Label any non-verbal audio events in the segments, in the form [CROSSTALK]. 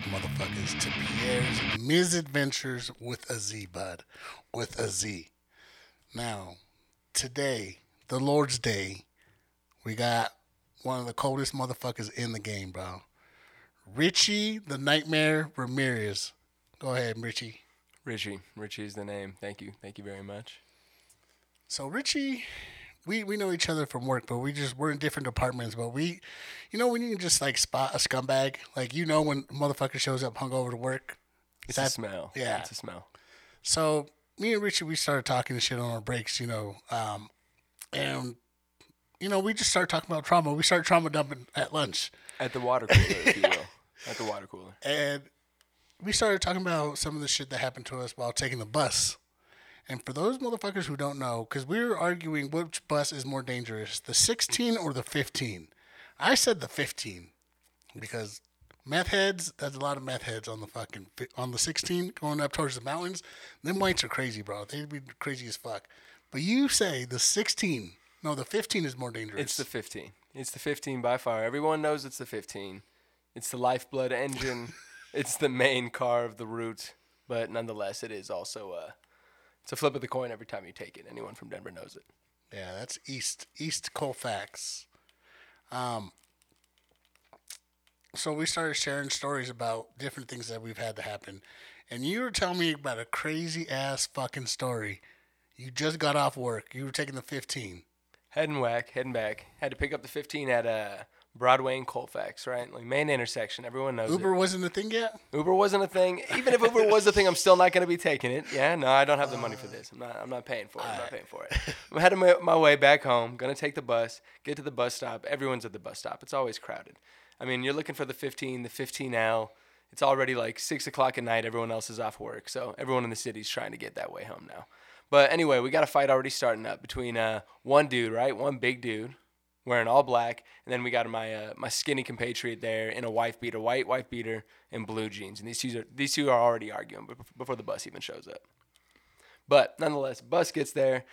back, motherfuckers, to Pierre's Mizadventures with a Z, bud. With a Z. Now, today, the Lord's Day, we got one of the coldest motherfuckers in the game, bro. Richie the Nightmare Ramirez. Go ahead, Richie. Richie. Richie is the name. Thank you. Thank you very much. So Richie, we we know each other from work, but we just we're in different departments. But we, you know, when you can just like spot a scumbag, like you know when a motherfucker shows up hungover to work. It's a smell. yeah. It's a smell. So me and Richie, we started talking shit on our breaks, you know, um, and you know we just started talking about trauma. We started trauma dumping at lunch, At the water cooler, if you will. [LAUGHS] At the water cooler. and we started talking about some of the shit that happened to us while taking the bus. And for those motherfuckers who don't know, because we were arguing which bus is more dangerous, the 16 or the 15. I said the 15 because meth heads. There's a lot of meth heads on the fucking on the 16 going up towards the mountains. Them whites are crazy, bro. They'd be crazy as fuck. But you say the 16. No, the 15 is more dangerous. It's the 15. It's the 15 by far. Everyone knows it's the 15. It's the lifeblood engine. [LAUGHS] it's the main car of the route. But nonetheless, it is also a, it's a flip of the coin every time you take it. Anyone from Denver knows it. Yeah, that's East East Colfax. Um, so we started sharing stories about different things that we've had to happen, and you were telling me about a crazy ass fucking story. You just got off work. You were taking the fifteen. Heading whack, heading back. Had to pick up the 15 at uh, Broadway and Colfax, right? Like main intersection. Everyone knows Uber wasn't a thing yet. Uber wasn't a thing. Even if Uber was a thing, I'm still not going to be taking it. Yeah, no, I don't have the money for this. I'm not. I'm not paying for it. I'm not paying for it. I'm heading my, my way back home. Gonna take the bus. Get to the bus stop. Everyone's at the bus stop. It's always crowded. I mean, you're looking for the 15, the 15L. It's already like six o'clock at night. Everyone else is off work, so everyone in the city's trying to get that way home now. But anyway, we got a fight already starting up between uh, one dude, right? One big dude wearing all black, and then we got my uh, my skinny compatriot there in a wife beater, white wife beater, and blue jeans. And these two are these two are already arguing before the bus even shows up. But nonetheless, bus gets there.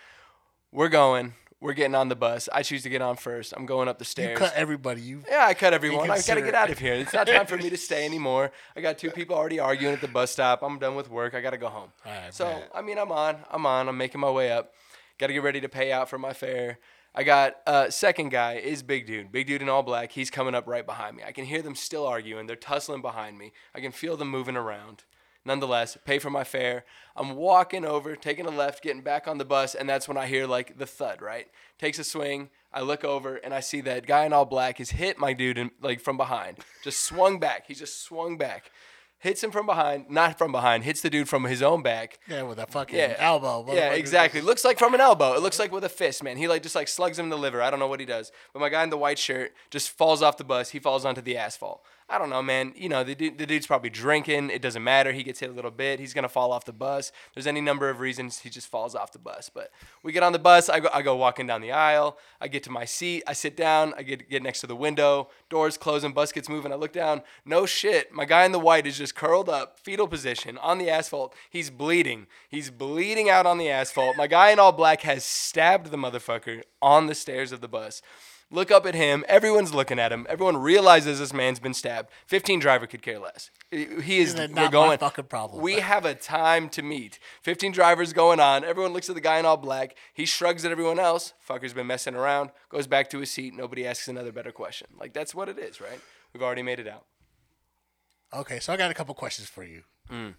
We're going. We're getting on the bus. I choose to get on first. I'm going up the stairs. You cut everybody. You Yeah, I cut everyone. I gotta get out of here. It's not time for me to stay anymore. I got two people already arguing at the bus stop. I'm done with work. I gotta go home. So bet. I mean, I'm on. I'm on. I'm making my way up. Gotta get ready to pay out for my fare. I got uh, second guy is big dude, big dude in all black. He's coming up right behind me. I can hear them still arguing. They're tussling behind me. I can feel them moving around. Nonetheless, pay for my fare. I'm walking over, taking a left, getting back on the bus, and that's when I hear like the thud. Right, takes a swing. I look over and I see that guy in all black has hit my dude in, like from behind. Just swung back. He just swung back, hits him from behind, not from behind. Hits the dude from his own back. yeah, with a fucking Yeah. elbow. Yeah, exactly. Looks like from an elbow. It looks like with a fist, man. He like just like slugs him in the liver. I don't know what he does. But my guy in the white shirt just falls off the bus. He falls onto the asphalt. I don't know, man. You know, the, dude, the dude's probably drinking. It doesn't matter. He gets hit a little bit. He's going to fall off the bus. There's any number of reasons he just falls off the bus. But we get on the bus. I go, I go walking down the aisle. I get to my seat. I sit down. I get, get next to the window. Doors closing. Bus gets moving. I look down. No shit. My guy in the white is just curled up, fetal position on the asphalt. He's bleeding. He's bleeding out on the asphalt. My guy in all black has stabbed the motherfucker on the stairs of the bus. Look up at him. Everyone's looking at him. Everyone realizes this man's been stabbed. 15 driver could care less. He is. Isn't we're not my going. fucking problem? We have a time to meet. 15 drivers going on. Everyone looks at the guy in all black. He shrugs at everyone else. Fucker's been messing around. Goes back to his seat. Nobody asks another better question. Like that's what it is, right? We've already made it out. Okay, so I got a couple questions for you. Mm.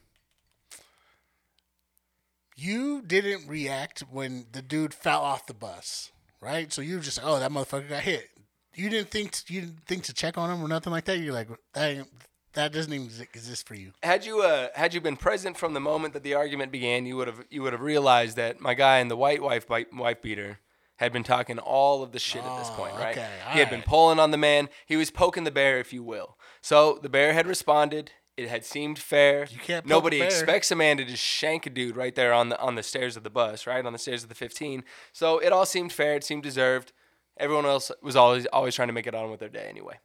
You didn't react when the dude fell off the bus, right? So you just, oh, that motherfucker got hit. You didn't think to, you didn't think to check on him or nothing like that. You're like, that that doesn't even exist for you. Had you uh, had you been present from the moment that the argument began, you would have you would have realized that my guy and the white wife wife beater had been talking all of the shit at this point, Oh, right? okay, he had been pulling on the man. He was poking the bear, if you will. So the bear had responded. It had seemed fair. You can't a Nobody bear. expects a man to just shank a dude right there on the on the stairs of the bus, right on the stairs of the 15. So it all seemed fair. It seemed deserved. Everyone else was always always trying to make it on with their day anyway.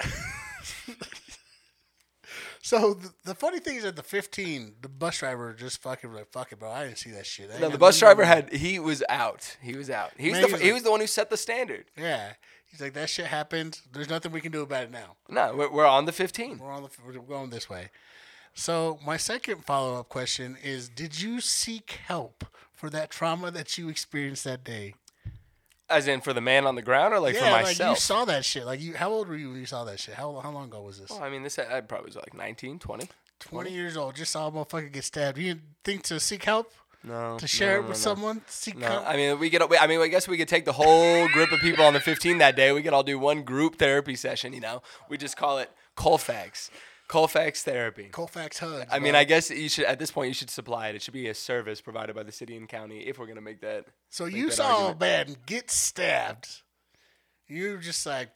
[LAUGHS] So the, the funny thing is at the 15, the bus driver just fucking like, fuck it, bro. I didn't see that shit. No, the bus driver had he was out. He was out. He was Man, the he was he like- was the one who set the standard. Yeah. He's like, that shit happened. There's nothing we can do about it now. No, we're, we're on the 15. We're on the we're going this way. So my second follow up question is: Did you seek help for that trauma that you experienced that day? As in for the man on the ground or like for yeah, like you saw that shit. Like you, how old were you when you saw that shit? How how long ago was this? Well, I mean, this I probably was like 19, 20. Twenty years old. Just saw a motherfucker get stabbed. You didn't think to seek help No. to share no, it with no. someone? Seek No, help. I mean we get. I mean, I guess we could take the whole group of people on the 15 that day. We could all do one group therapy session. You know, we just call it Colfax, Colfax therapy. Colfax hugs. I mean. I guess you should at this point you should supply it. It should be a service provided by the city and county if we're gonna make that. So make you that saw argument. a man get stabbed. You just like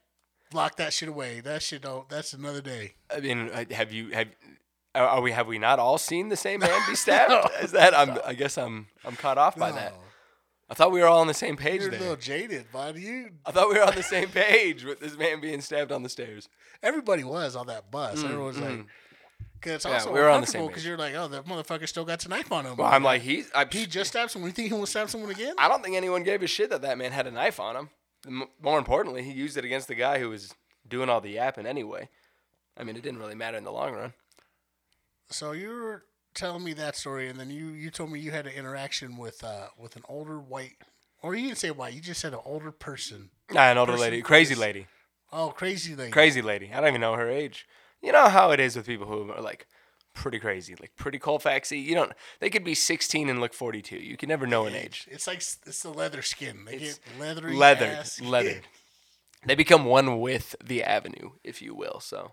lock that shit away. That shit don't. That's another day. I mean, uh, have you have? Are we have we not all seen the same man be [LAUGHS] stabbed? Is that I'm? I guess I'm I'm caught off by that. I thought we were all on the same page You're a little jaded, bud. You I thought we were on the same page with this man being stabbed on the stairs. everybody was on that bus. Everyone was like, because it's Mm, Yeah, also we were on the same because you're like, oh, that motherfucker still got a knife on him. Well, I'm like he's. I, he just stabbed someone. You think he will stab someone again? I don't think anyone gave a shit that that man had a knife on him. M- More importantly, he used it against the guy who was doing all the yapping anyway. I mean, it didn't really matter in the long run. So you were telling me that story, and then you you told me you had an interaction with uh with an older white, or you didn't say white. You just said an older person. Nah, an older Person lady, crazy lady, Oh, crazy lady. crazy lady. I don't even know her age. You know how it is with people who are like pretty crazy, like pretty Colfaxy. You don't. They could be 16 and look 42. You can never know an age. It's like it's the leather skin. They It's get leathery. leathered, ass. leathered. They become one with the avenue, if you will. So,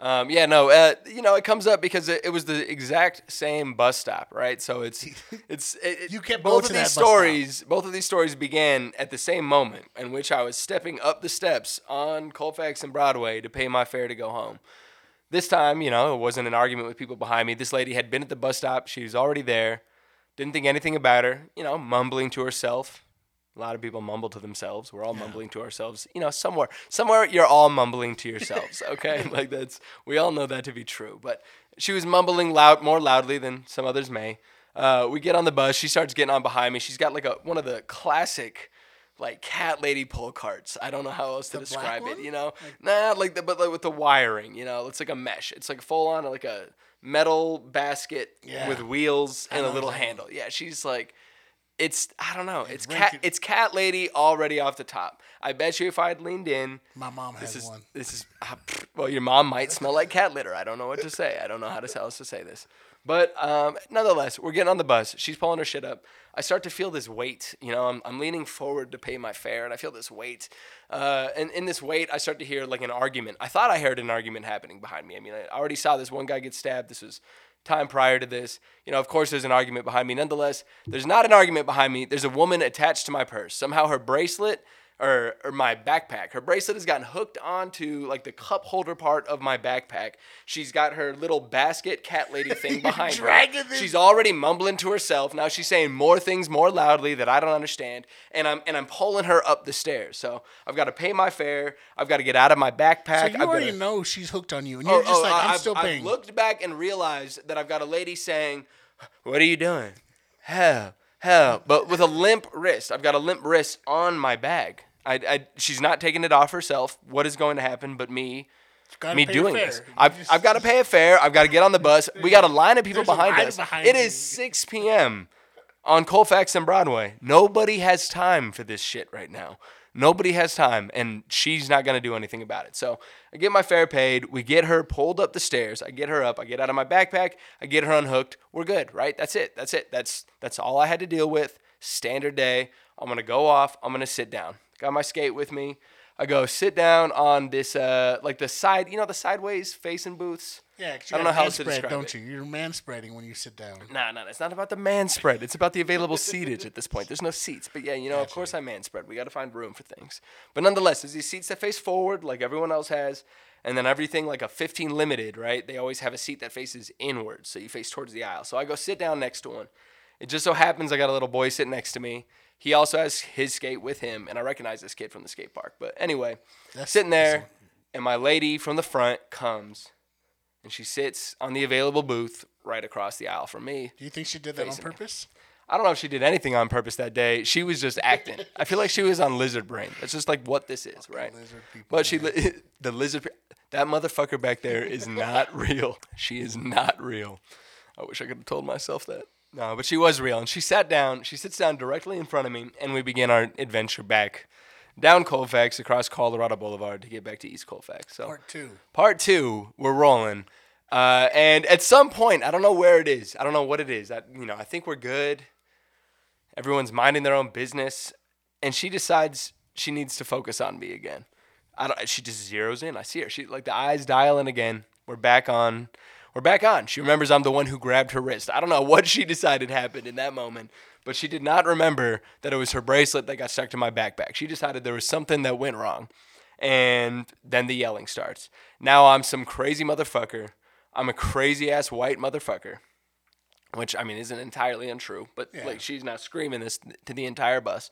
um, yeah, no, uh, you know, it comes up because it, it was the exact same bus stop, right? So it's [LAUGHS] it's it, You kept both of these stories. Both of these stories began at the same moment in which I was stepping up the steps on Colfax and Broadway to pay my fare to go home. This time, you know, it wasn't an argument with people behind me. This lady had been at the bus stop. She was already there. Didn't think anything about her, you know, mumbling to herself. A lot of people mumble to themselves. We're all mumbling to ourselves. You know, somewhere, somewhere you're all mumbling to yourselves. [LAUGHS] Okay, like that's we all know that to be true. But she was mumbling loud, more loudly than some others may. Uh, we get on the bus. She starts getting on behind me. She's got like a one of the classic, like cat lady pull carts. I don't know how else to The describe it. You know, nah, like the but like with the wiring. You know, it's like a mesh. It's like full on like a metal basket Yeah. with wheels and a little handle. Yeah, she's like it's I don't know. It's cat it's cat lady already off the top. I bet you if I'd leaned in, My mom has this is one. this is pfft, well, your mom might smell like cat litter. I don't know what to say. I don't know how to else to say this. But um, nonetheless, we're getting on the bus. She's pulling her shit up. I start to feel this weight. You know, I'm, I'm leaning forward to pay my fare, and I feel this weight. Uh, and in this weight, I start to hear like an argument. I thought I heard an argument happening behind me. I mean, I already saw this one guy get stabbed. This was time prior to this. You know, of course, there's an argument behind me. Nonetheless, there's not an argument behind me. There's a woman attached to my purse. Somehow her bracelet or, or my backpack. Her bracelet has gotten hooked onto like the cup holder part of my backpack. She's got her little basket cat lady [LAUGHS] thing behind her. this- She's already mumbling to herself. Now she's saying more things more loudly that I don't understand. And I'm and I'm pulling her up the stairs. So I've got to pay my fare. I've got to get out of my backpack. So I've you gotta- already know she's hooked on you, and you're Oh, just oh, like, I'm I've- still I've looked back and realized that I've got a lady saying, "What are you doing?" Hell, hell, but with a limp wrist. I've got a limp wrist on my bag. I, I, she's not taking it off herself. What is going to happen but me? Me doing this. I've, I've got to pay a fare. I've got to get on the [LAUGHS] bus. We got a line of people There's behind us. behind It you. is 6 p.m. on Colfax and Broadway. Nobody has time for this shit right now. Nobody has time, and she's not gonna do anything about it. So I get my fare paid. We get her pulled up the stairs. I get her up. I get out of my backpack. I get her unhooked. We're good, right? That's it. That's it. That's that's all I had to deal with. Standard day. I'm gonna go off. I'm gonna sit down. Got my skate with me. I go sit down on this uh like the side, you know, the sideways facing booths. Yeah, I don't know how else to spread, describe don't it. you? You're man spreading when you sit down. Nah, nah, it's not about the man spread. It's about the available seatage at this point. There's no seats. But yeah, you know, of course I man spread. We got to find room for things. But nonetheless, there's these seats that face forward like everyone else has. And then everything like a 15 limited, right? They always have a seat that faces inward. So you face towards the aisle. So I go sit down next to one. It just so happens I got a little boy sitting next to me. He also has his skate with him. And I recognize this kid from the skate park. But anyway, That's- sitting there. And my lady from the front comes and she sits on the available booth right across the aisle from me. Do you think she did that on Facing me. purpose? I don't know if she did anything on purpose that day. She was just acting. I feel like she was on lizard brain. That's just like what this is, right? lizard people, But she, li- [LAUGHS] the lizard, that motherfucker back there is not [LAUGHS] real. She is not real. I wish I could have told myself that. No, but she was real. And she sat down, she sits down directly in front of me, and we begin our adventure back down Colfax across Colorado Boulevard to get back to East Colfax. So Part two. part two, we're rolling. Uh, and at some point, I don't know where it is. I don't know what it is. I, you know, I think we're good. Everyone's minding their own business, and she decides she needs to focus on me again. I don't. She just zeroes in. I see her. She like the eyes dialing again. We're back on. We're back on. She remembers I'm the one who grabbed her wrist. I don't know what she decided happened in that moment, but she did not remember that it was her bracelet that got stuck to my backpack. She decided there was something that went wrong. And then the yelling starts. Now I'm some crazy motherfucker. I'm a crazy ass white motherfucker. Which I mean isn't entirely untrue, but like she's not screaming this to the entire bus.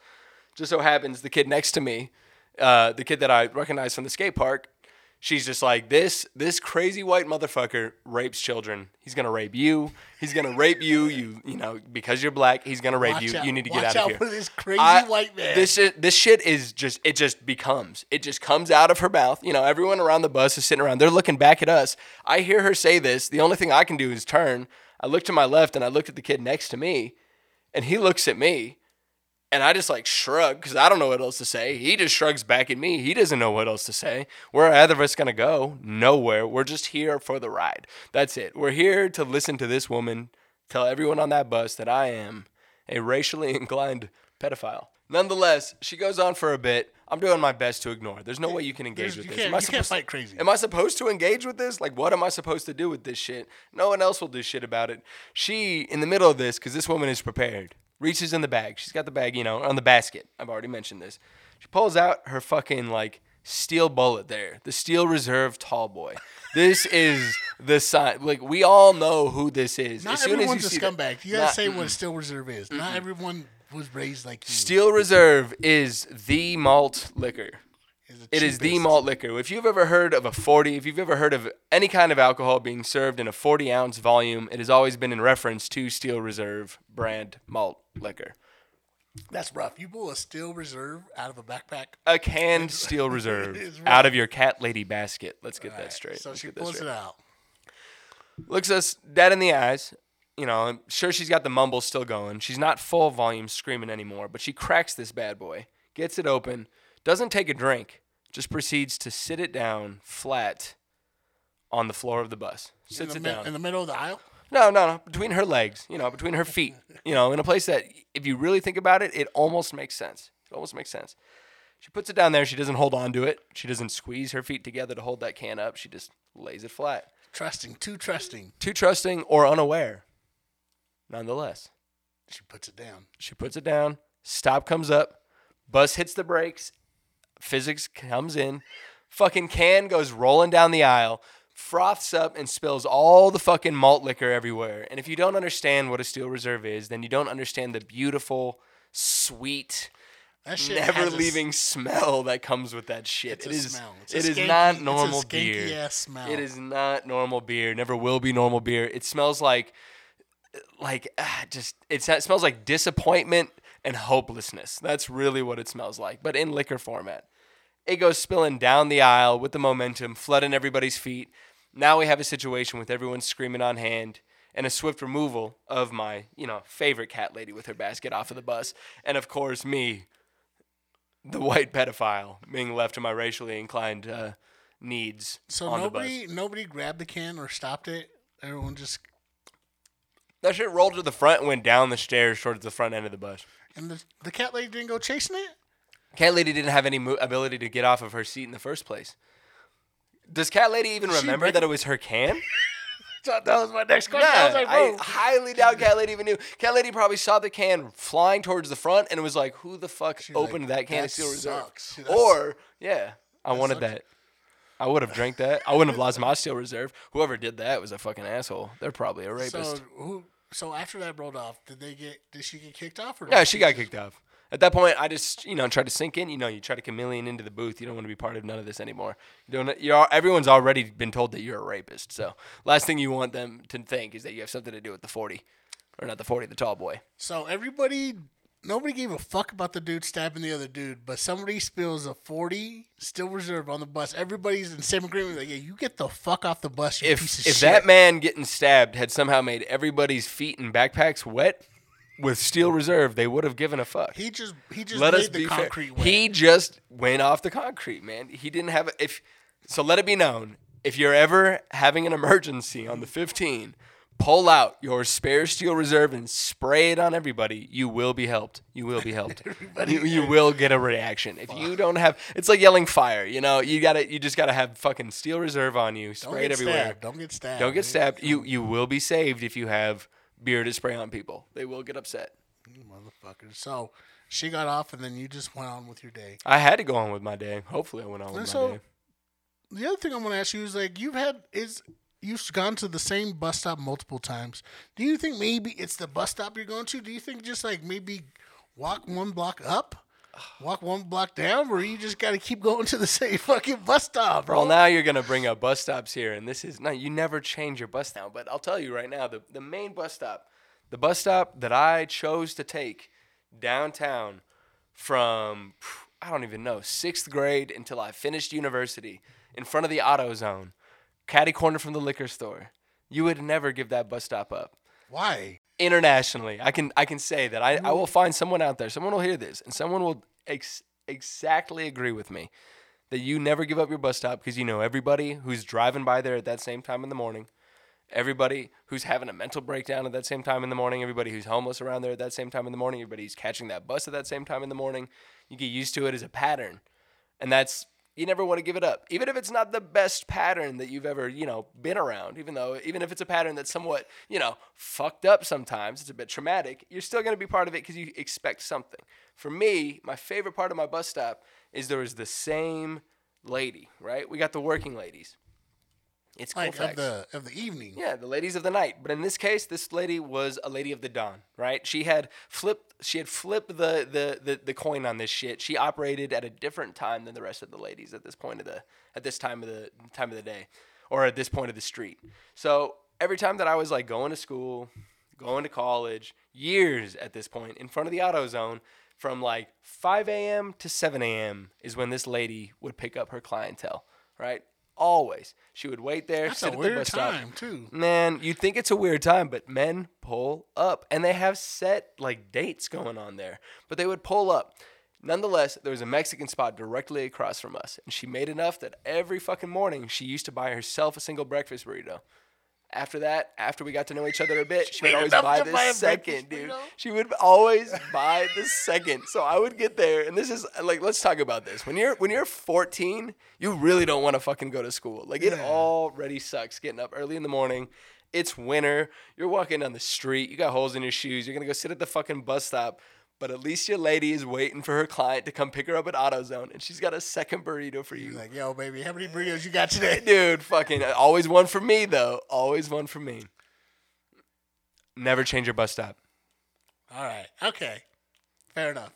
Just so happens the kid next to me, uh, the kid that I recognize from the skate park, she's just like this this crazy white motherfucker rapes children. He's gonna rape you. He's gonna rape you. You you know because you're black. He's gonna rape Watch you. out. You need to get out, out of here. Watch out for this crazy I- white man. This shit, this shit is just it just becomes it just comes out of her mouth. You know, everyone around the bus is sitting around. They're looking back at us. I hear her say this. The only thing I can do is turn. I look to my left and I look at the kid next to me, and he looks at me, and I just like shrug because I don't know what else to say. He just shrugs back at me. He doesn't know what else to say. Where are either of us gonna go? Nowhere. We're just here for the ride. That's it. We're here to listen to this woman tell everyone on that bus that I am a racially [LAUGHS] inclined pedophile. Nonetheless, she goes on for a bit. I'm doing my best to ignore. There's no way you can engage There's- with this. Am I you can't supposed to- fight crazy. Am I supposed to engage with this? Like, what am I supposed to do with this shit? No one else will do shit about it. She, in the middle of this, because this woman is prepared, reaches in the bag. She's got the bag, you know, on the basket. I've already mentioned this. She pulls out her fucking, like, steel bullet there, the steel reserve tall boy. This [LAUGHS] is the sign. Like, we all know who this is. Not as soon everyone's as a you see that- scumbag. You gotta Not- say what Steel Reserve is. Not everyone was raised like you. Steel Reserve is the malt liquor. It is the malt liquor. If you've ever heard of a 40, if you've ever heard of any kind of alcohol being served in a 40 ounce volume, it has always been in reference to Steel Reserve brand malt liquor. That's rough. You pull a Steel Reserve out of a backpack. A canned Steel [LAUGHS] Reserve out of your cat lady basket. Let's get that straight. So Let's she get that pulls straight. it out. looks us dead in the eyes. You know, I'm sure she's got the mumble still going. She's not full volume screaming anymore, but she cracks this bad boy, gets it open, doesn't take a drink, just proceeds to sit it down flat on the floor of the bus. In Sits the, it mi- down. in the middle of the aisle. No, no, no. Between her legs, you know, between her feet, you know, in a place that, if you really think about it, it almost makes sense. It almost makes sense. She puts it down there. She doesn't hold on to it. She doesn't squeeze her feet together to hold that can up. She just lays it flat. Trusting, too trusting. Too trusting or unaware. Nonetheless, She puts it down. she puts it down. Stop comes up. Bus hits the brakes. Physics comes in. Fucking can goes rolling down the aisle, froths up, and spills all the fucking malt liquor everywhere. And if you don't understand what a steel reserve is, then you don't understand the beautiful, sweet, never has a leaving smell that comes with that shit. It's It is. smell. It's a It is skanky- not it's a normal beer. smell. It is not normal beer. Never will be normal beer. It smells like, like ah, just it smells like disappointment and hopelessness. That's really what it smells like, but in liquor format. It goes spilling down the aisle with the momentum, flooding everybody's feet. Now we have a situation with everyone screaming on hand and a swift removal of my, you know, favorite cat lady with her basket off of the bus. And of course, me, the white pedophile, being left to my racially inclined uh, needs So on the bus. nobody, nobody grabbed the can or stopped it. Everyone just That shit rolled to the front and went down the stairs towards the front end of the bus. and the the cat lady didn't go chasing it. Cat Lady didn't have any mo- ability to get off of her seat in the first place. Does Cat Lady even She remember that it was her can? [LAUGHS] That was my next question. I was like, I bro. highly doubt Cat Lady even knew. Cat Lady probably saw the can flying towards the front and was like, "Who the fuck like, opened that can "That of Steel Reserve?" sucks. That's- Or yeah, I wanted sucks. that. I would have drank that. I wouldn't have lost my Steel Reserve. Whoever did that was a fucking asshole. They're probably a rapist. so who? So after that rolled off, did they get? Did she get kicked off or? Yeah, did she got kicked off. At that point, I just you know try to sink in. You know, you try to chameleon into the booth. You don't want to be part of none of this anymore. You don't. You're everyone's already been told that you're a rapist. So last thing you want them to think is that you have something to do with the forty, or not the forty, the tall boy. So everybody, nobody gave a fuck about the dude stabbing the other dude, but somebody spills a 40 Steel Reserve on the bus. Everybody's in the same agreement. Like, yeah, you get the fuck off the bus, you piece If of if shit. that man getting stabbed had somehow made everybody's feet and backpacks wet with steel reserve, they would have given a fuck. he just he just let made us the be fair. concrete. He just went off the concrete, man. He didn't have a, if so. Let it be known if you're ever having an emergency on the 15, pull out your spare steel reserve and spray it on everybody. You will be helped. You will be helped. [LAUGHS] you, you will get a reaction. If you don't have, it's like yelling fire. You know, you got to You just got to have fucking steel reserve on you. Don't Spray get it everywhere. stabbed. Don't get stabbed. Don't get stabbed. You you will be saved if you have beer to spray on people. They will get upset. You motherfucker. So she got off, and then you just went on with your day. I had to go on with my day. Hopefully, I went on with And my so- day. The other thing I want to ask you is like you've had is you've gone to the same bus stop multiple times. Do you think maybe it's the bus stop you're going to? Do you think just like maybe walk one block up, walk one block down, or you just got to keep going to the same fucking bus stop, bro? Well, now you're gonna bring up bus stops here, and this is no. You never change your bus now, but I'll tell you right now, the the main bus stop, the bus stop that I chose to take downtown from I don't even know sixth grade until I finished university, in front of the AutoZone, caddy corner from the liquor store. You would never give that bus stop up. Why? Internationally. I can I can say that I, I will mm. find someone out there. Someone will hear this, and someone will ex- exactly agree with me that you never give up your bus stop because you know everybody who's driving by there at that same time in the morning, everybody who's having a mental breakdown at that same time in the morning, everybody who's homeless around there at that same time in the morning, everybody who's catching that bus at that same time in the morning. You get used to it as a pattern, and that's you never want to give it up, even if it's not the best pattern that you've ever you know been around. Even though even if it's a pattern that's somewhat you know fucked up sometimes, it's a bit traumatic. You're still going to be part of it because you expect something. For me, my favorite part of my bus stop is there was the same lady. Right, we got the working ladies. It's Like Colfax. of the of the evening. Yeah, the ladies of the night. But in this case, this lady was a lady of the dawn, right? She had flipped she had flipped the the the, the coin on this shit. She operated at a different time than the rest of the ladies at this point of the at this time of the time of the day or at this point of the street. So, every time that I was like going to school, going to college, years at this point in front of the AutoZone from like 5 a.m. to 7 a.m. is when this lady would pick up her clientele, right? Always. She would wait there, That's sit a at the weird bus stop. time too. Man, you think it's a weird time, but men pull up and they have set like dates going on there. But they would pull up. Nonetheless, there was a Mexican spot directly across from us, and she made enough that every fucking morning she used to buy herself a single breakfast burrito. After that, after we got to know each other a bit, she would always buy the buy second, dude. burrito? She would always buy the second. So I would get there, and this is like, let's talk about this. When you're when you're 14, you really don't want to fucking go to school. Like it Yeah. already sucks getting up early in the morning. It's winter. You're walking down the street. You got holes in your shoes. You're gonna go sit at the fucking bus stop. But at least your lady is waiting for her client to come pick her up at AutoZone, and she's got a second burrito for you. You're like, yo, baby, how many burritos you got today? [LAUGHS] Dude, fucking uh, always one for me though. Always one for me. Never change your bus stop. All right. Okay. Fair enough.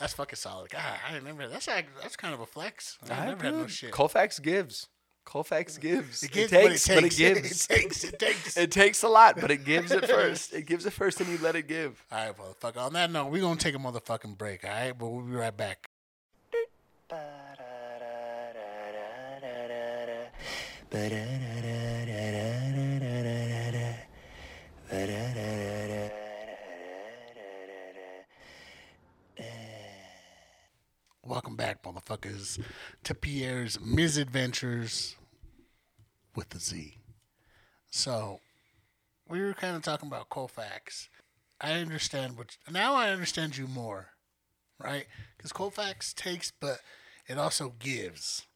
That's fucking solid. God, I remember that's like, that's kind of a flex. I never had no shit. Colfax gives. Colfax gives. It gives, takes, but it takes. [LAUGHS] gives. it takes. It takes. [LAUGHS] It takes a lot, but it gives it [LAUGHS] first. It gives it first, and you let it give. all right, motherfucker. On that note, we're gonna take a motherfucking break. All right, but we'll be right back. Welcome back, motherfuckers, to Pierre's Mizadventures with the Z. So, we were kind of talking about Colfax. I understand what now I understand you more, right? Because Colfax takes, but it also gives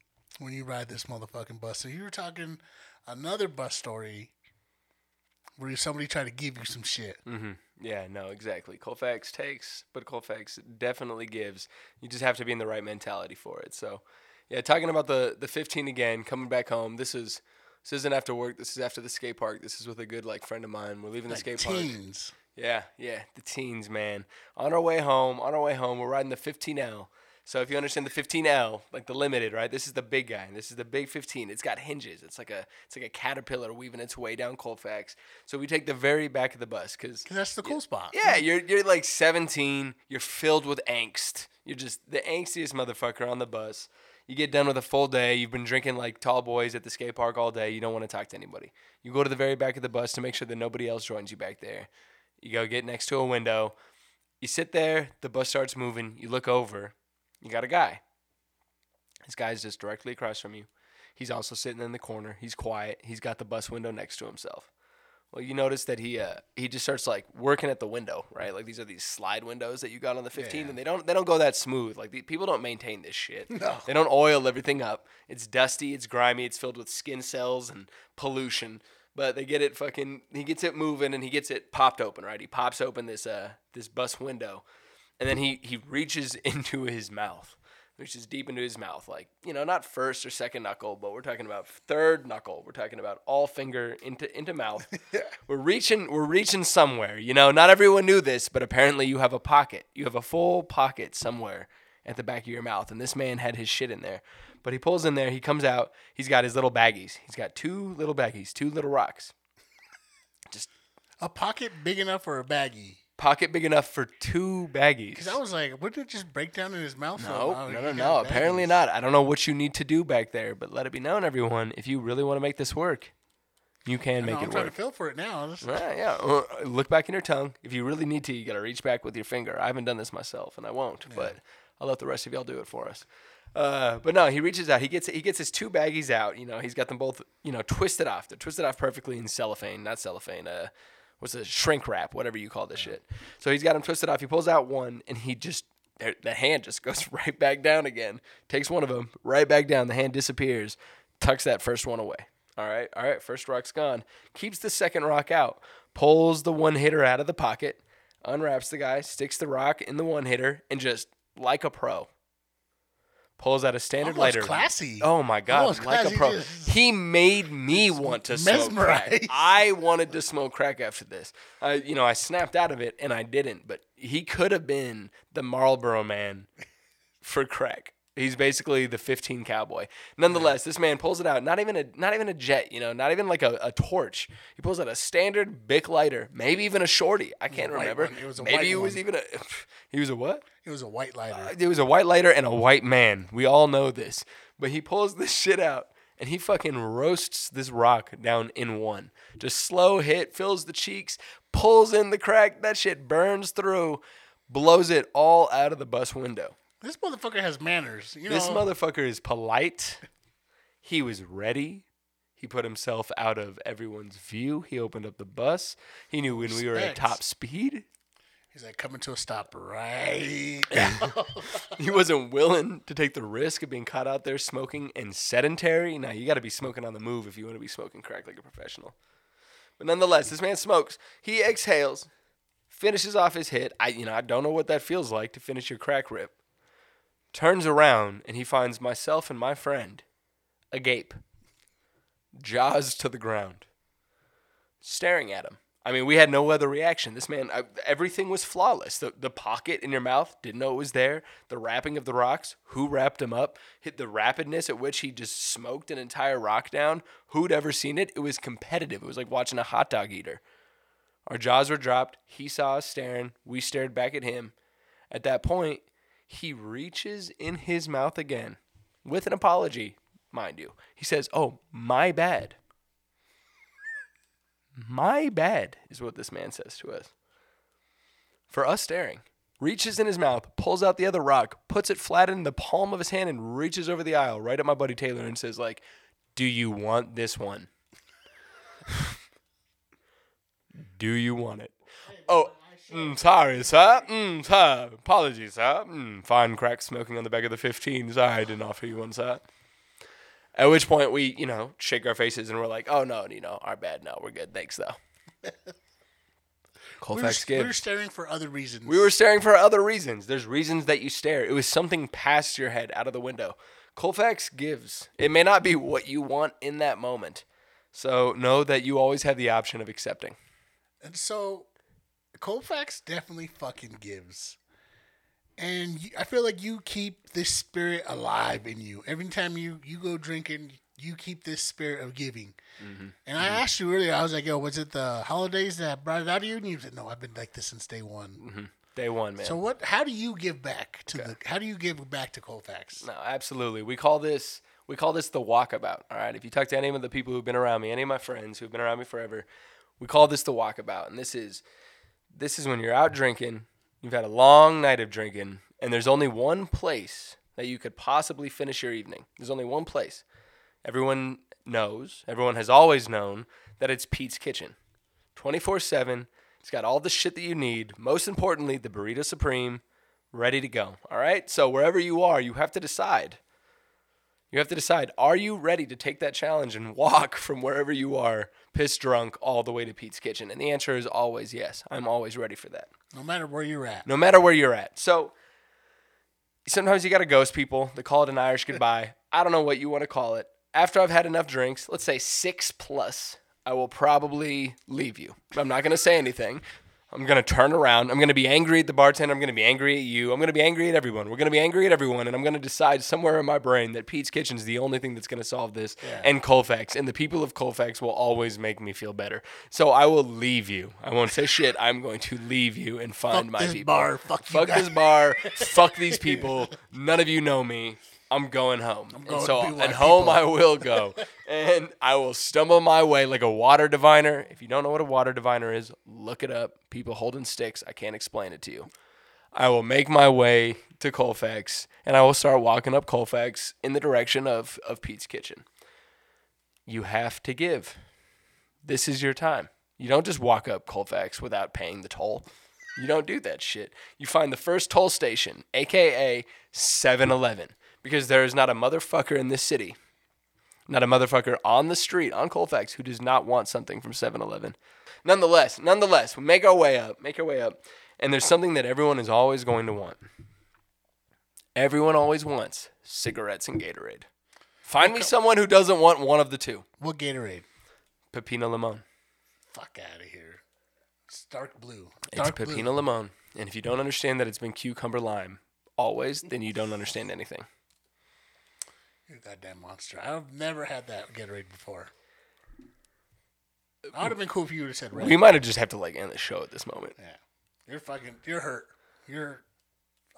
when you ride this motherfucking bus. So you were talking another bus story where somebody tried to give you some shit. hmm Yeah, no, exactly. Colfax takes, but Colfax definitely gives. You just have to be in the right mentality for it. So, yeah, talking about the the 15 again, coming back home. This is This isn't after work. This is after the skate park. This is with a good like friend of mine. We're leaving the Like skate park. teens. Yeah, yeah, the teens, man. On our way home, on our way home, we're riding the 15L. So if you understand the 15L, like the limited, right? This is the big guy. This is the big 15. It's got hinges. It's like a it's like a caterpillar weaving its way down Colfax. So we take the very back of the bus because Cause that's the cool spot. yeah, you're you're like 17. You're filled with angst. You're just the angstiest motherfucker on the bus. You get done with a full day. You've been drinking like tall boys at the skate park all day. You don't want to talk to anybody. You go to the very back of the bus to make sure that nobody else joins you back there. You go get next to a window. You sit there. The bus starts moving. You look over. You got a guy. This guy's just directly across from you. He's also sitting in the corner. He's quiet. He's got the bus window next to himself. Well, you notice that he uh, he just starts like working at the window, right? Like these are these slide windows that you got on the 15, Yeah. and they don't they don't go that smooth. Like the, people don't maintain this shit. No. They don't oil everything up. It's dusty, it's grimy, it's filled with skin cells and pollution. But they get it fucking. He gets it moving and he gets it popped open, right? He pops open this uh this bus window, and then he he reaches [LAUGHS] into his mouth, reaches deep into his mouth, like you know, not first or second knuckle, but we're talking about third knuckle. We're talking about all finger into into mouth. [LAUGHS] We're reaching we're reaching somewhere. You know, not everyone knew this, but apparently you have a pocket. You have a full pocket somewhere at the back of your mouth, and this man had his shit in there. But he pulls in there, he comes out, he's got his little baggies. He's got two little baggies, two little rocks. Just [LAUGHS] A pocket big enough for a baggie. Pocket big enough for two baggies. Cause I was like, wouldn't it just break down in his mouth? No, Oh, no, no, no. Apparently baggies. not. I don't know what you need to do back there, but let it be known, everyone, if you really want to make this work, you can make I'm it trying work. to feel for it now. This- Yeah, yeah. Look back in your tongue. If you really need to, you gotta reach back with your finger. I haven't done this myself, and I won't. But I'll let the rest of y'all do it for us. Uh, but no, he reaches out. He gets he gets his two baggies out. You know, he's got them both. You know, twisted off. They're twisted off perfectly in cellophane, not cellophane. Uh, what's it? Shrink wrap, whatever you call this shit. So he's got them twisted off. He pulls out one, and he just the hand just goes [LAUGHS] right back down again. Takes one of them right back down. The hand disappears. Tucks that first one away. All right, all right. First rock's gone. Keeps the second rock out. Pulls the one hitter out of the pocket. Unwraps the guy. Sticks the rock in the one hitter, and just like a pro. Pulls out a standard Almost lighter. classy. Oh my god, Almost like a classy, pro. just- He made me want to smoke crack. mesmerized. I wanted to smoke crack after this. I, you know, I snapped out of it and I didn't. But he could have been the Marlboro man for crack. He's basically the 15 cowboy. Nonetheless, this man pulls it out. Not even a not even a jet. You know, not even like a, a torch. He pulls out a standard Bic lighter, maybe even a shorty. I can't white remember. one. It was a maybe white it was one. even a. [LAUGHS] He was a what? It was a white lighter. Uh, it was a white lighter and a white man. We all know this. But he pulls this [LAUGHS] shit out and he fucking roasts this rock down in one. Just slow hit, fills the cheeks, pulls in the crack. That shit burns through, blows it all out of the bus window. This motherfucker has manners. You know, This motherfucker is polite. He was ready. He put himself out of everyone's view. He opened up the bus. He knew when we were at Respect. top speed. he's like coming to a stop right. [LAUGHS] He wasn't willing to take the risk of being caught out there smoking and sedentary. Now you got to be smoking on the move if you want to be smoking crack like a professional. But nonetheless, this man smokes. He exhales, finishes off his hit. I, you know, I don't know what that feels like to finish your crack rip. Turns around and he finds myself and my friend agape, jaws to the ground, staring at him. I mean, we had no other reaction. This man, I, everything was flawless. The, the pocket in your mouth, didn't know it was there. The wrapping of the rocks, who wrapped him up? Hit the rapidness at which he just smoked an entire rock down. Who'd ever seen it? It was competitive. It was like watching a hot dog eater. Our jaws were dropped. He saw us staring. We stared back at him. At that point, he reaches in his mouth again with an apology, mind you. He says, Oh, my bad. My bad is what this man says to us. For us staring, reaches in his mouth, pulls out the other rock, puts it flat in the palm of his hand, and reaches over the aisle right at my buddy Taylor and says, like, Do you want this one? [LAUGHS] Do you want it? Oh, mm, sorry, sir. Mm, sir. Apologies, sir. Mm, fine crack smoking on the back of the 15. Sorry, I didn't offer you one, sir. At which point we, you know, shake our faces and we're like, oh, no, you know, our bad. No, we're good. Thanks, though. [LAUGHS] we, were, Colfax we were staring for other reasons. We were staring for other reasons. There's reasons that you stare. It was something past your head out of the window. Colfax gives. It may not be what you want in that moment, So know that you always have the option of accepting. And so, Colfax definitely fucking gives. And I feel like you keep this spirit alive in you. Every time you, you go drinking, you keep this spirit of giving. Mm-hmm. And I mm-hmm. asked you earlier, I was like, yo, was it the holidays that brought it out of you? And you said, no, I've been like this since day one. Mm-hmm. Day one, man. So what? How do you give back to the? How do you give back to Colfax? No, absolutely. We call this we call this the walkabout. All right. If you talk to any of the people who've been around me, any of my friends who've been around me forever, we call this the walkabout. And this is this is when you're out drinking, you've had a long night of drinking, and there's only one place that you could possibly finish your evening. There's only one place. Everyone knows, everyone has always known that it's Pete's Kitchen. 24 7. It's got all the shit that you need. Most importantly, the Burrito Supreme ready to go. All right? So wherever you are, you have to decide. You have to decide are you ready to take that challenge and walk [LAUGHS] from wherever you are, piss drunk, all the way to Pete's Kitchen? And the answer is always yes. I'm always ready for that. No matter where you're at. No matter where you're at. So sometimes you got to ghost people. They call it an Irish [LAUGHS] goodbye. I don't know what you want to call it. After I've had enough drinks, let's say six plus, I will probably leave you. I'm not going to say anything. I'm going to turn around. I'm going to be angry at the bartender. I'm going to be angry at you. I'm going to be angry at everyone. We're going to be angry at everyone. And I'm going to decide somewhere in my brain that Pete's Kitchen is the only thing that's going to solve this and Colfax. And the people of Colfax will always make me feel better. So I will leave you. I won't say shit. I'm going to leave you and find Fuck my this people. bar. Fuck you Fuck this bar. [LAUGHS] Fuck these people. None of you know me. I'm going home. going and so and home people. I will go. [LAUGHS] and I will stumble my way like a water diviner. If you don't know what a water diviner is, look it up. People holding sticks. I can't explain it to you. I will make my way to Colfax and I will start walking up Colfax in the direction of, of Pete's Kitchen. You have to give. This is your time. You don't just walk up Colfax without paying the toll. You don't do that shit. You find the first toll station, aka 7 Eleven, because there is not a motherfucker in this city, not a motherfucker on the street on Colfax who does not want something from 7 Eleven. Nonetheless, nonetheless, we make our way up, make our way up, and there's something that everyone is always going to want. Everyone always wants cigarettes and Gatorade. Find me someone who doesn't want one of the two. What Gatorade? Pepino Limon. Fuck out of here. It's dark blue. It's Dark blue. Pepino Limon. And if you don't understand that it's been cucumber lime always, then you don't understand anything. Goddamn monster. I've never had that Gatorade before. Uh, I would have been cool if you would have said red. We might have just have to like end the show at this moment. yeah. You're fucking. You're hurt. You're.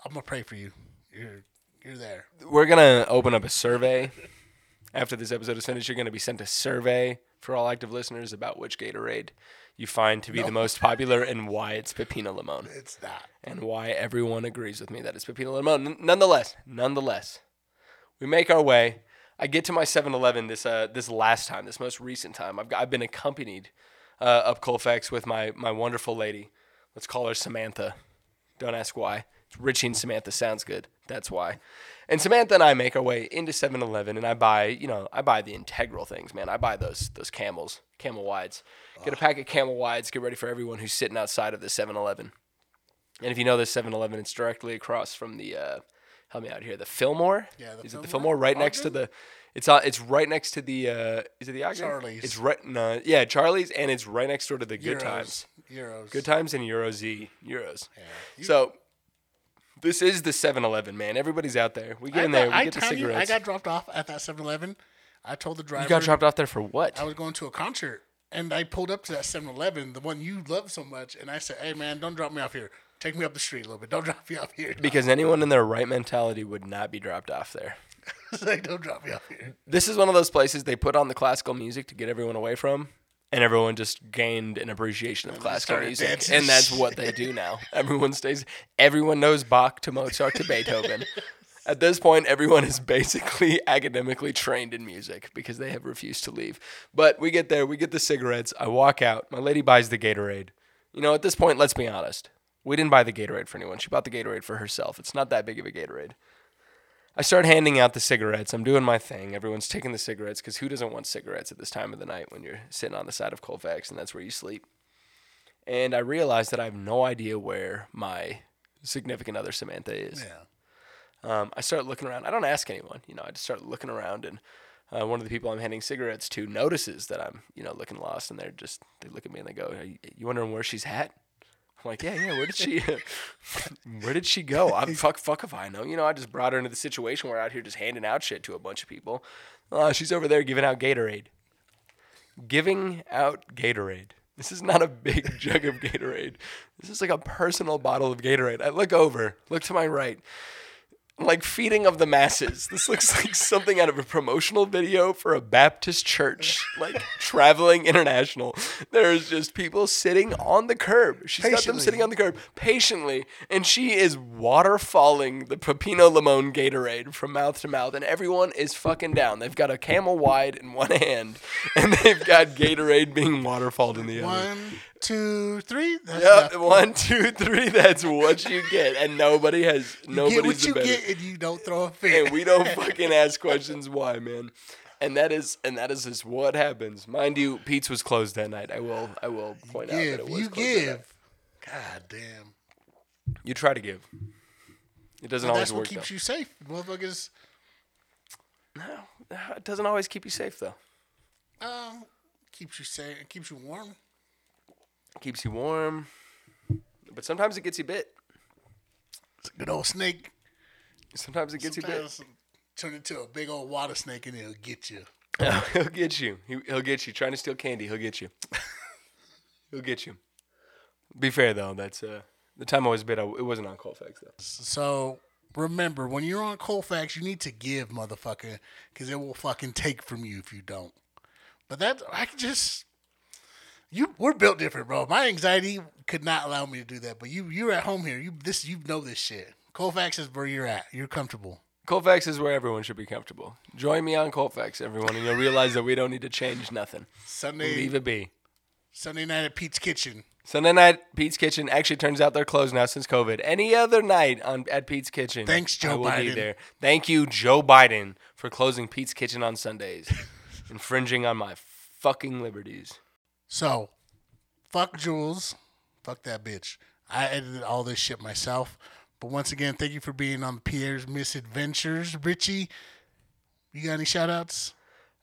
I'm gonna pray for you. You're. You're there. We're gonna open up a survey. After this episode is finished, you're gonna be sent a survey for all active listeners about which Gatorade you find to be the most popular and why it's Pepino Limon. It's not. and why everyone agrees with me that it's Pepino Limon. N- nonetheless, nonetheless, we make our way. I get to my 7-Eleven this uh, this last time, this most recent time. I've got, I've been accompanied uh, up Colfax with my my wonderful lady. Let's call her Samantha. Don't ask why. It's Richie and Samantha sounds good. That's why. And Samantha and I make our way into 7-Eleven, and I buy, you know, I buy the integral things, man. I buy those those camels, camel wides. Get a pack of camel wides. Get ready for everyone who's sitting outside of the 7-Eleven. And if you know this 7-Eleven, it's directly across from the uh, help me out here, the Fillmore. Yeah, the is it the Fillmore? Fillmore right next to the? It's on. It's right next to the. Uh, is it the Ogden? Charlie's. It's right. No, yeah, Charlie's, and it's right next door to the Good Euros. Times. Euros. Good Times and Euro Z Euros. You- So this is the 7-Eleven, man. Everybody's out there. We get I in there. We I get the tell you, cigarettes. I got dropped off at that 7-Eleven. I told the driver you got dropped off there for what? I was going to a concert, and I pulled up to that 7-Eleven, the one you love so much, and I said, "Hey, man, don't drop me off here. Take me up the street a little bit. Don't [LAUGHS] drop me off here. because anyone in their right mentality would not be dropped off there. [LAUGHS] Like, don't drop me off here. This is one of those places they put on the classical music to get everyone away from, and everyone just gained an appreciation of classical started music, dancing. and that's what they do now. [LAUGHS] Everyone stays. Everyone knows Bach to Mozart to Beethoven. At this point, everyone is basically academically trained in music because they have refused to leave. But we get there, we get the cigarettes. I walk out. My lady buys the Gatorade. You know, at this point, let's be honest. We didn't buy the Gatorade for anyone. She bought the Gatorade for herself. It's not that big of a Gatorade. I start handing out the cigarettes. I'm doing my thing. Everyone's taking the cigarettes because who doesn't want cigarettes at this time of the night when you're sitting on the side of Colfax and that's where you sleep? And I realize that I have no idea where my significant other Samantha is. Yeah. Um, I start looking around. I don't ask anyone. You know, I just start looking around and uh, one of the people I'm handing cigarettes to notices that I'm, you know, looking lost, and they're just they look at me and they go, "You wondering where she's at?" I'm like, "Yeah, yeah. Where did she? [LAUGHS] where did she go? I'm fuck, fuck if I know. You know, I just brought her into the situation. We're out here just handing out shit to a bunch of people. Uh, she's over there giving out Gatorade. Giving out Gatorade. This is not a big [LAUGHS] jug of Gatorade. This is like a personal bottle of Gatorade. I look over, look to my right like feeding of the masses. This looks like something out of a promotional video for a Baptist church, like traveling international. There's just people sitting on the curb. She's got them sitting on the curb patiently, and she is waterfalling the Pepino Limon Gatorade from mouth to mouth, and everyone is fucking down. They've got a camel wide in one hand, and they've got Gatorade being waterfalled in the other. One, two, three. That's Yep, enough. one, two, three. That's what you get, and nobody has You nobody's get what you better get, and you don't throw a fit. and we don't [LAUGHS] fucking ask questions why, man. And that is and that is just what happens. Mind you, Pete's was closed that night. I will I will point out that it was you closed give. God damn. You try to give. It doesn't Well, always that's what keeps though. you safe, motherfuckers. No, it doesn't always keep you safe though. Um, keeps you safe. It keeps you warm. Keeps you warm, but sometimes it gets you bit. It's a good old snake. Sometimes it gets you bit. Turn into a big old water snake, and it'll get you. [LAUGHS] he'll get you. He, he'll get you. Trying to steal candy, he'll get you. [LAUGHS] he'll get you. Be fair though, that's uh the time I was bit. I, it wasn't on Colfax though. So remember, when you're on Colfax, you need to give, motherfucker, because it will fucking take from you if you don't. But that I can just you we're built different, bro. My anxiety could not allow me to do that. But you you're at home here. You this you know this shit. Colfax is where you're at. You're comfortable. Colfax is where everyone should be comfortable. Join me on Colfax, everyone, and you'll realize that we don't need to change nothing. Sunday Leave it be. Sunday night at Pete's Kitchen. Sunday night, Pete's Kitchen. Actually, turns out they're closed now since COVID. Any other night on at Pete's Kitchen, Thanks, Joe I will be there. Thank you, Joe Biden, for closing Pete's Kitchen on Sundays, infringing on my fucking liberties. So, fuck Jules. Fuck that bitch. I edited all this shit myself. But once again, thank you for being on Pierre's Mizadventures. Richie, you got any shout outs?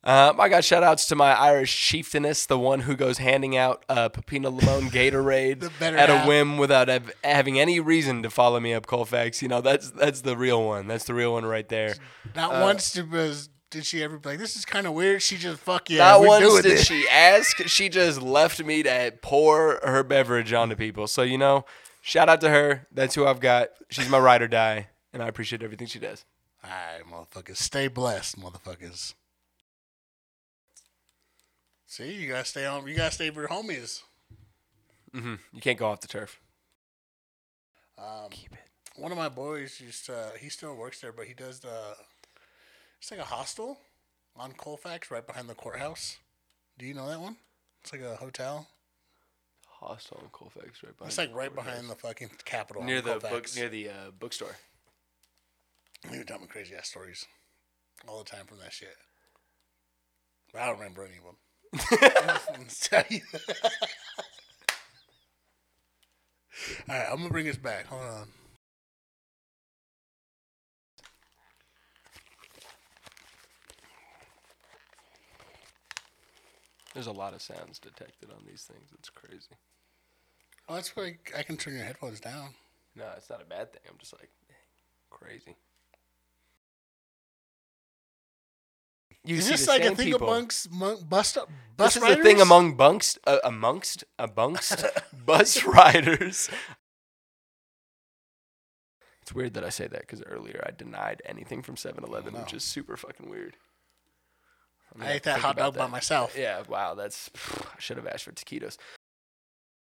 Um, I got shout outs to my Irish chieftainess, the one who goes handing out uh, Pepino Limon Gatorade [LAUGHS] at a whim without hav- having any reason to follow me up Colfax. You know, that's that's the real one. That's the real one right there. Not once did, was, did she ever be like, this is kind of weird. She just, fuck yeah, Not once did it. she ask. She just left me to pour her beverage onto people. So, you know, shout out to her. That's who I've got. She's my ride or die, and I appreciate everything she does. All right, motherfuckers. Stay blessed, motherfuckers. See, you gotta stay on. You gotta stay with your homies. hmm You can't go off the turf. Um, Keep it. one of my boys used to, he still works there, but he does the, it's like a hostel on Colfax right behind the courthouse. Do you know that one? It's like a hotel. Hostel in Colfax, right behind. It's like right behind the fucking Capitol. near on the book, near the uh, bookstore. Would tell me crazy ass stories all the time from that shit. But I don't remember any of them. [LAUGHS] [LAUGHS] Tell you. [LAUGHS] all right, I'm gonna bring this back. Hold on. There's a lot of sounds detected on these things. It's crazy. Oh, that's like I can turn your headphones down. No, it's not a bad thing. I'm just like crazy. You Is see this the like a thing people. amongst mon- bus stop bus This riders? is a thing among bunks, uh, amongst, amongst [LAUGHS] bus riders. It's weird that I say that because earlier I denied anything from 7-Eleven, Oh, no. which is super fucking weird. I'm gonna I ate that hot dog by that. myself. Yeah, wow, that's. I should have asked for taquitos.